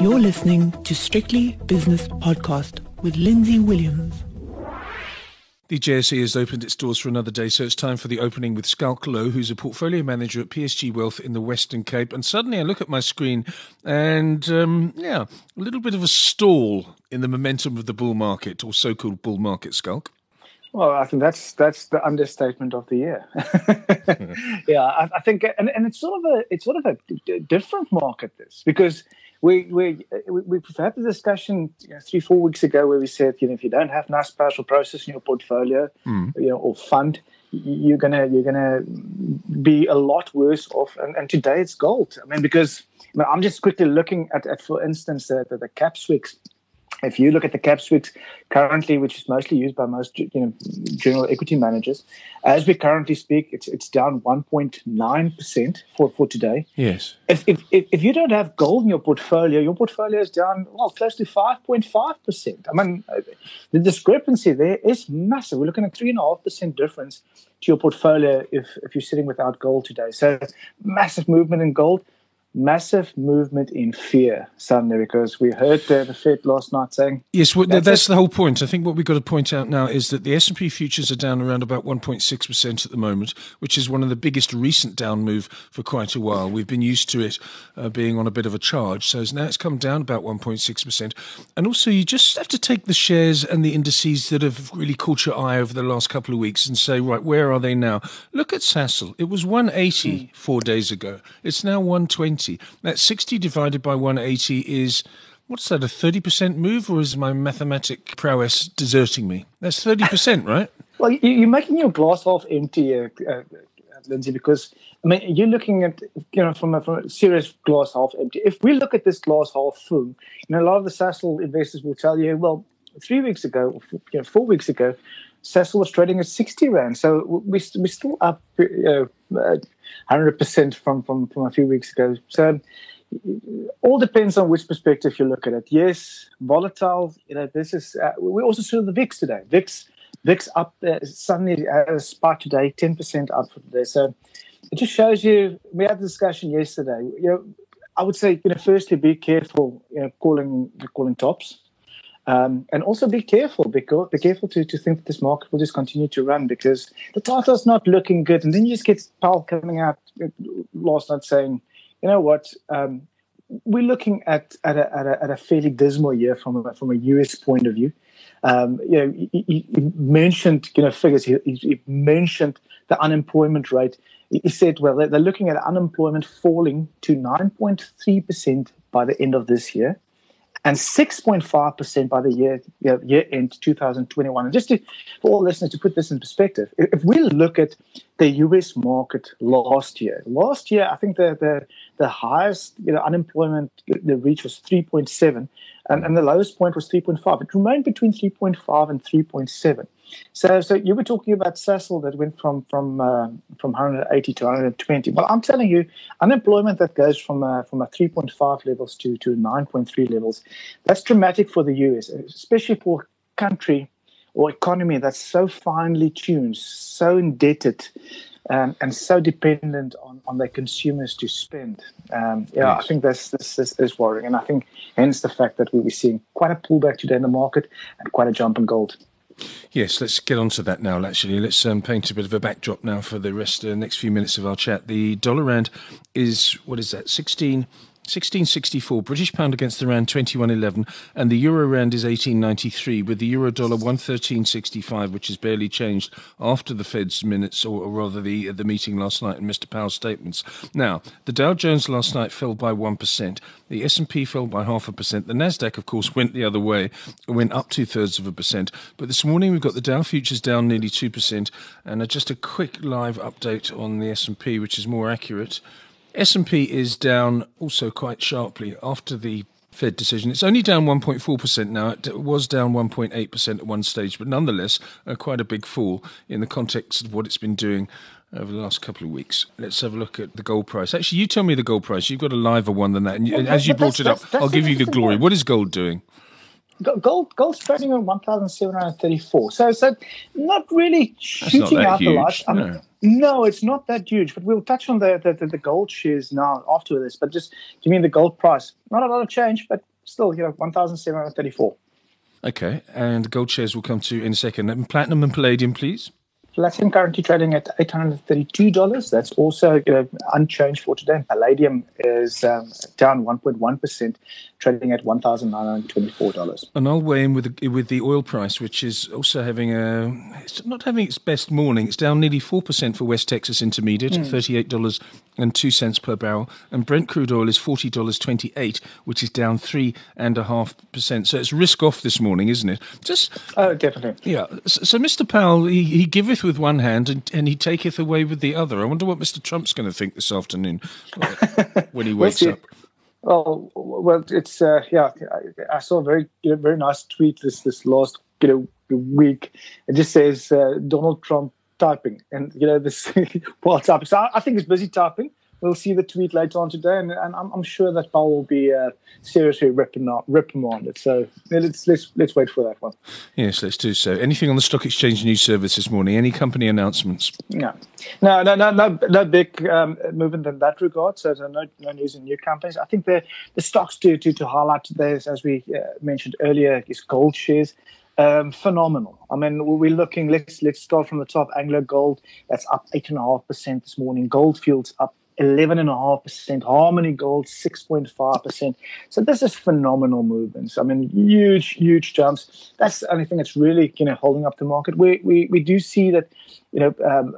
You're listening to Strictly Business Podcast with Lindsay Williams. The JSE has opened its doors for another day, so it's time for the opening with Schalk Louw, who's a portfolio manager at PSG Wealth in the Western Cape. And suddenly I look at my screen and, um, yeah, a little bit of a stall in the momentum of the bull market, or so called bull market, Schalk. Well, I think that's that's the understatement of the year. yeah, I, I, think, and, and it's sort of a it's sort of a different market this because we we we've had the discussion you know, three four weeks ago where we said you know if you don't have Naspers or Prosus in your portfolio, mm. you know, or fund, you're gonna you're gonna be a lot worse off. And, and today it's gold. I mean, because I mean, I'm just quickly looking at, at for instance, the, the, the Capped SWIX if you look at the Capped SWIX currently, which is mostly used by most you know general equity managers, as we currently speak, it's it's down 1.9 percent for for today. Yes. If, if if you don't have gold in your portfolio, your portfolio is down well close to 5.5 percent. I mean, the discrepancy there is massive. We're looking at three and a half percent difference to your portfolio if if you're sitting without gold today. So massive movement in gold massive movement in fear suddenly because we heard the, the Fed last night saying yes well, that's, that's the whole point. I think what we've got to point out now is that the S&P futures are down around about 1.6% at the moment which is one of the biggest recent down move for quite a while. We've been used to it uh, being on a bit of a charge. So now it's come down about 1.6% and also you just have to take the shares and the indices that have really caught your eye over the last couple of weeks and say right where are they now? Look at Sasol. It was 180 mm. 4 days ago. It's now 120 that 60 divided by 180 is, what's that, a 30% move, or is my mathematic prowess deserting me? That's 30%, right? Well, you're making your glass half empty, uh, uh, Lindsay, because I mean, you're looking at, you know, from a, from a, serious glass half empty. If we look at this glass half full, you know, a lot of the Sasol investors will tell you, well, three weeks ago, you know, four weeks ago, Sasol was trading at 60 Rand. So we, we're still up uh, 100% from, from, from a few weeks ago. So all depends on which perspective you look at it. Yes, volatile. You know, this is. Uh, we also saw the VIX today. VIX, VIX up uh, suddenly a spike today, ten percent up for today. So it just shows you. We had the discussion yesterday. You know, I would say, you know, firstly, be careful. You know, calling calling tops. Um, and also be careful because be careful to, to think that this market will just continue to run because the title's not looking good. And then you just get Powell coming out last night saying, you know what, um, we're looking at at a, at a, at a fairly dismal year from a, from a US point of view. Um, you know, he, he, mentioned you know figures. He, he, mentioned the unemployment rate. He said, well, they're looking at unemployment falling to 9.3 percent by the end of this year and 6.5% by the year, year end 2021. And just to, for all listeners to put this in perspective, if we look at the US market last year, last year, I think the, the, the highest you know, unemployment the reach was 3.7, and, and the lowest point was 3.5. It remained between 3.5 and 3.7. So, so you were talking about Sasol that went from from uh, from 180 to 120. Well, I'm telling you, unemployment that goes from uh, from a 3.5 levels to to 9.3 levels, that's dramatic for the US, especially for a country or economy that's so finely tuned, so indebted. Um, and so dependent on, on their consumers to spend. Um, yeah, yes. I think this, this, is worrying. And I think hence the fact that we were seeing quite a pullback today in the market and quite a jump in gold. Yes, let's get on to that now. Actually, let's um, paint a bit of a backdrop now for the rest, of uh, next few minutes of our chat. The dollar rand is what is that? Sixteen 1664 British pound against the rand 2111 and the euro rand is 1893 with the euro dollar 113.65 which has barely changed after the Fed's minutes or, or rather the uh, the meeting last night and Mr Powell's statements. Now, the Dow Jones last night fell by 1%, the S&P fell by half a percent, the Nasdaq of course went the other way, went up two thirds of a percent, but this morning we've got the Dow futures down nearly 2% and uh, just a quick live update on the S&P which is more accurate. S&P is down also quite sharply after the Fed decision. It's only down 1.4% now. It was down 1.8% at one stage, but nonetheless, uh, quite a big fall in the context of what it's been doing over the last couple of weeks. Let's have a look at the gold price. Actually, you tell me the gold price. You've got a liver one than that. And, well, as you brought it up, I'll give you the glory. What is gold doing? Gold gold's trading on 1734 so so not really shooting not out huge, the lights I mean, no. no it's not that huge but we'll touch on the the, the, gold shares now after this but just give me the gold price not a lot of change but still you know 1734 Okay, and gold shares will come to in a second. And platinum and palladium, please. Platinum currently trading at $832. That's also know, unchanged for today. Palladium is um, down 1.1%, trading at $1,924. And I'll weigh in with the, with the oil price, which is also having a it's not having its best morning. It's down nearly four percent for West Texas Intermediate, at thirty eight dollars and two cents per barrel, and Brent crude oil is forty dollars twenty eight, which is down three and a half percent. So it's risk off this morning, isn't it? Just Oh, definitely. yeah. So, so Mr. Powell, he, he giveth with one hand and, and he taketh away with the other. I wonder what Mr. Trump's going to think this afternoon when he wakes up. Oh well, it's uh, yeah. I, I saw a very very nice tweet this this last you know week. It just says uh, Donald Trump typing, and you know this while typing. So I, I think he's busy typing. We'll see the tweet later on today, and, and I'm, I'm sure that Powell will be uh, seriously reprimand, reprimanded. So let's let's let's wait for that one. Yes, let's do so. Anything on the Stock Exchange News Service this morning? Any company announcements? No, no, no, no, no, no big um, movement in that regard. So no, no news in new companies. I think the the stocks to to, to highlight today, is, as we uh, mentioned earlier, is gold shares. Um, phenomenal. I mean, we're looking. Let's let's start from the top. AngloGold that's up eight and a half percent this morning. Gold Fields up. 11.5%, Harmony Gold 6.5%. So this is phenomenal movements. I mean, huge, huge jumps. That's the only thing that's really, you know, holding up the market. We we, we do see that, you know, um,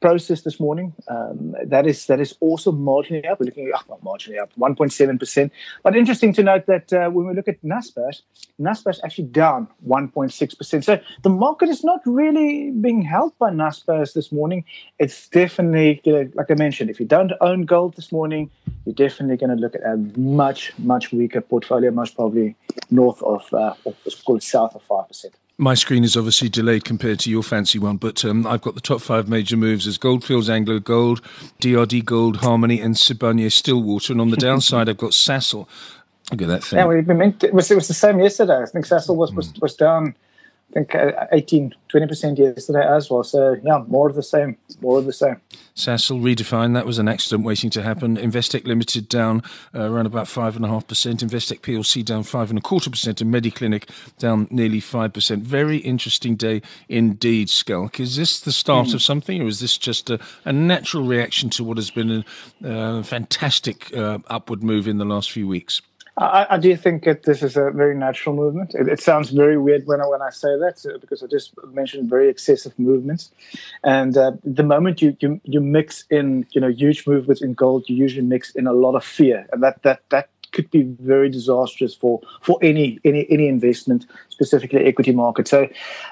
Prosus this morning. Um, that is that is also marginally up. We're looking at well, marginally up, 1.7 percent. But interesting to note that uh, when we look at Nasdaq, Nasdaq actually down 1.6 percent. So the market is not really being helped by Nasdaq this morning. It's definitely you know, like I mentioned. If you don't own gold this morning, you're definitely going to look at a much much weaker portfolio, most probably north of uh, or let's call it south of five percent. My screen is obviously delayed compared to your fancy one, but um, I've got the top five major moves as Gold Fields, Anglo Gold, DRD Gold, Harmony, and Sibanye Stillwater. And on the downside, I've got Sasol. Look at that thing. Yeah, we, we meant it was, it was the same yesterday. I think Sasol was, was, was down, I think, uh, 18, 20% yesterday as well. So, yeah, more of the same, more of the same. Sasol redefined. That was an accident waiting to happen. Investec Limited down uh, around about five and a half percent. Investec PLC down five and a quarter percent, and Mediclinic down nearly five percent. Very interesting day indeed, Schalk. Is this the start of something, or is this just a, a natural reaction to what has been a uh, fantastic uh, upward move in the last few weeks? I, I do think that this is a very natural movement. It, it sounds very weird when I when I say that uh, because I just mentioned very excessive movements, and uh, the moment you, you you mix in you know huge movements in gold, you usually mix in a lot of fear, and that that that could be very disastrous for for any any any investment, specifically equity market. So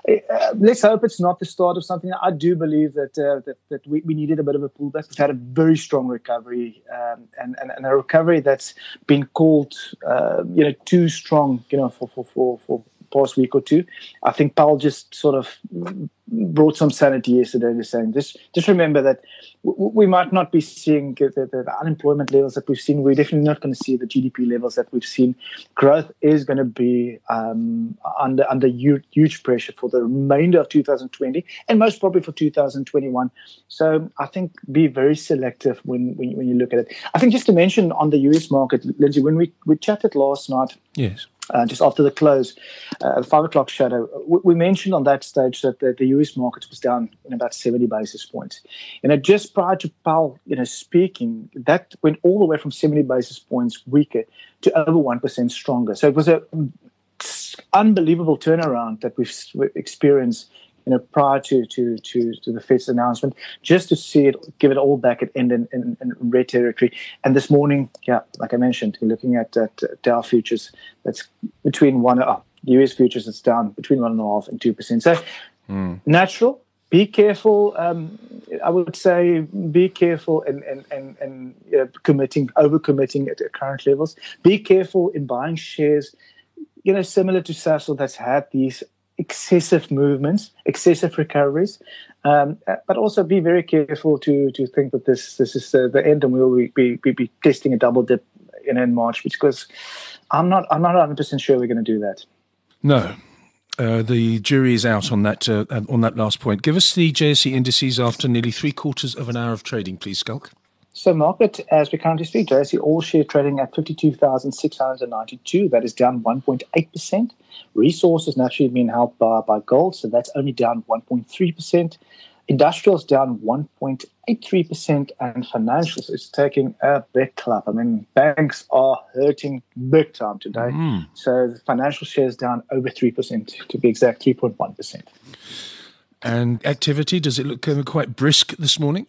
uh, let's hope it's not the start of something. I do believe that uh, that, that we, we needed a bit of a pullback. We've had a very strong recovery, um, and, and and a recovery that's been called uh, you know too strong, you know, for for for for past week or two. I think Powell just sort of brought some sanity yesterday. Just saying, just just remember that we might not be seeing the, the, the unemployment levels that we've seen. We're definitely not going to see the GDP levels that we've seen. Growth is going to be um, under under huge, huge pressure for the remainder of 2020 and most probably for 2021. So I think be very selective when when, when you look at it. I think just to mention on the US market, Lindsay, when we we chatted last night Yes. Uh, just after the close, uh, the five o'clock shadow, we, we mentioned on that stage that the, the US market was down in about 70 basis points. Know, just prior to Powell, you know, speaking, that went all the way from 70 basis points weaker to over 1% stronger. So it was a unbelievable turnaround that we've experienced you know, prior to, to, to, to the Fed's announcement, just to see it, give it all back at end in, in, in red territory. And this morning, yeah, like I mentioned, we're looking at, at Dow futures that's between one, uh, US futures that's down between one and a half and two percent. So natural. Be careful. Um, I would say be careful in in, in, in uh, committing, over committing at current levels. Be careful in buying shares. You know, similar to Sasol, that's had these excessive movements, excessive recoveries, um, but also be very careful to to think that this this is the, the end and we'll be, be be testing a double dip in, in March because I'm not I'm not 100 percent sure we're going to do that. No. Uh, the jury is out on that uh, on that last point. Give us the JSE indices after nearly three quarters of an hour of trading, please, Schalk. So market, as we currently speak, JSE all share trading at 52,692. That is down 1.8%. Resources naturally being helped by, by gold, so that's only down 1.3%. Industrials down 1.83%, and financials is taking a big clap. I mean, banks are hurting big time today. Mm. So the financial shares down over 3%, to be exact, 3.1%. And activity, does it look quite brisk this morning?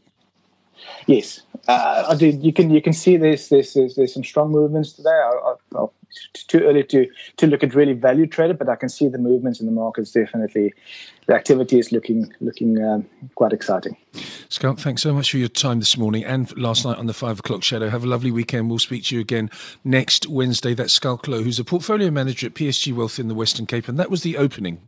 Yes, uh, I do. You can you can see there's there's there's, there's some strong movements today. I, I, too early to to look at really value traded, but I can see the movements in the markets. Definitely, the activity is looking looking um, quite exciting. Schalk, thanks so much for your time this morning and last night on the five o'clock shadow. Have a lovely weekend. We'll speak to you again next Wednesday. That's Schalk Louw, who's a portfolio manager at PSG Wealth in the Western Cape, and that was the opening.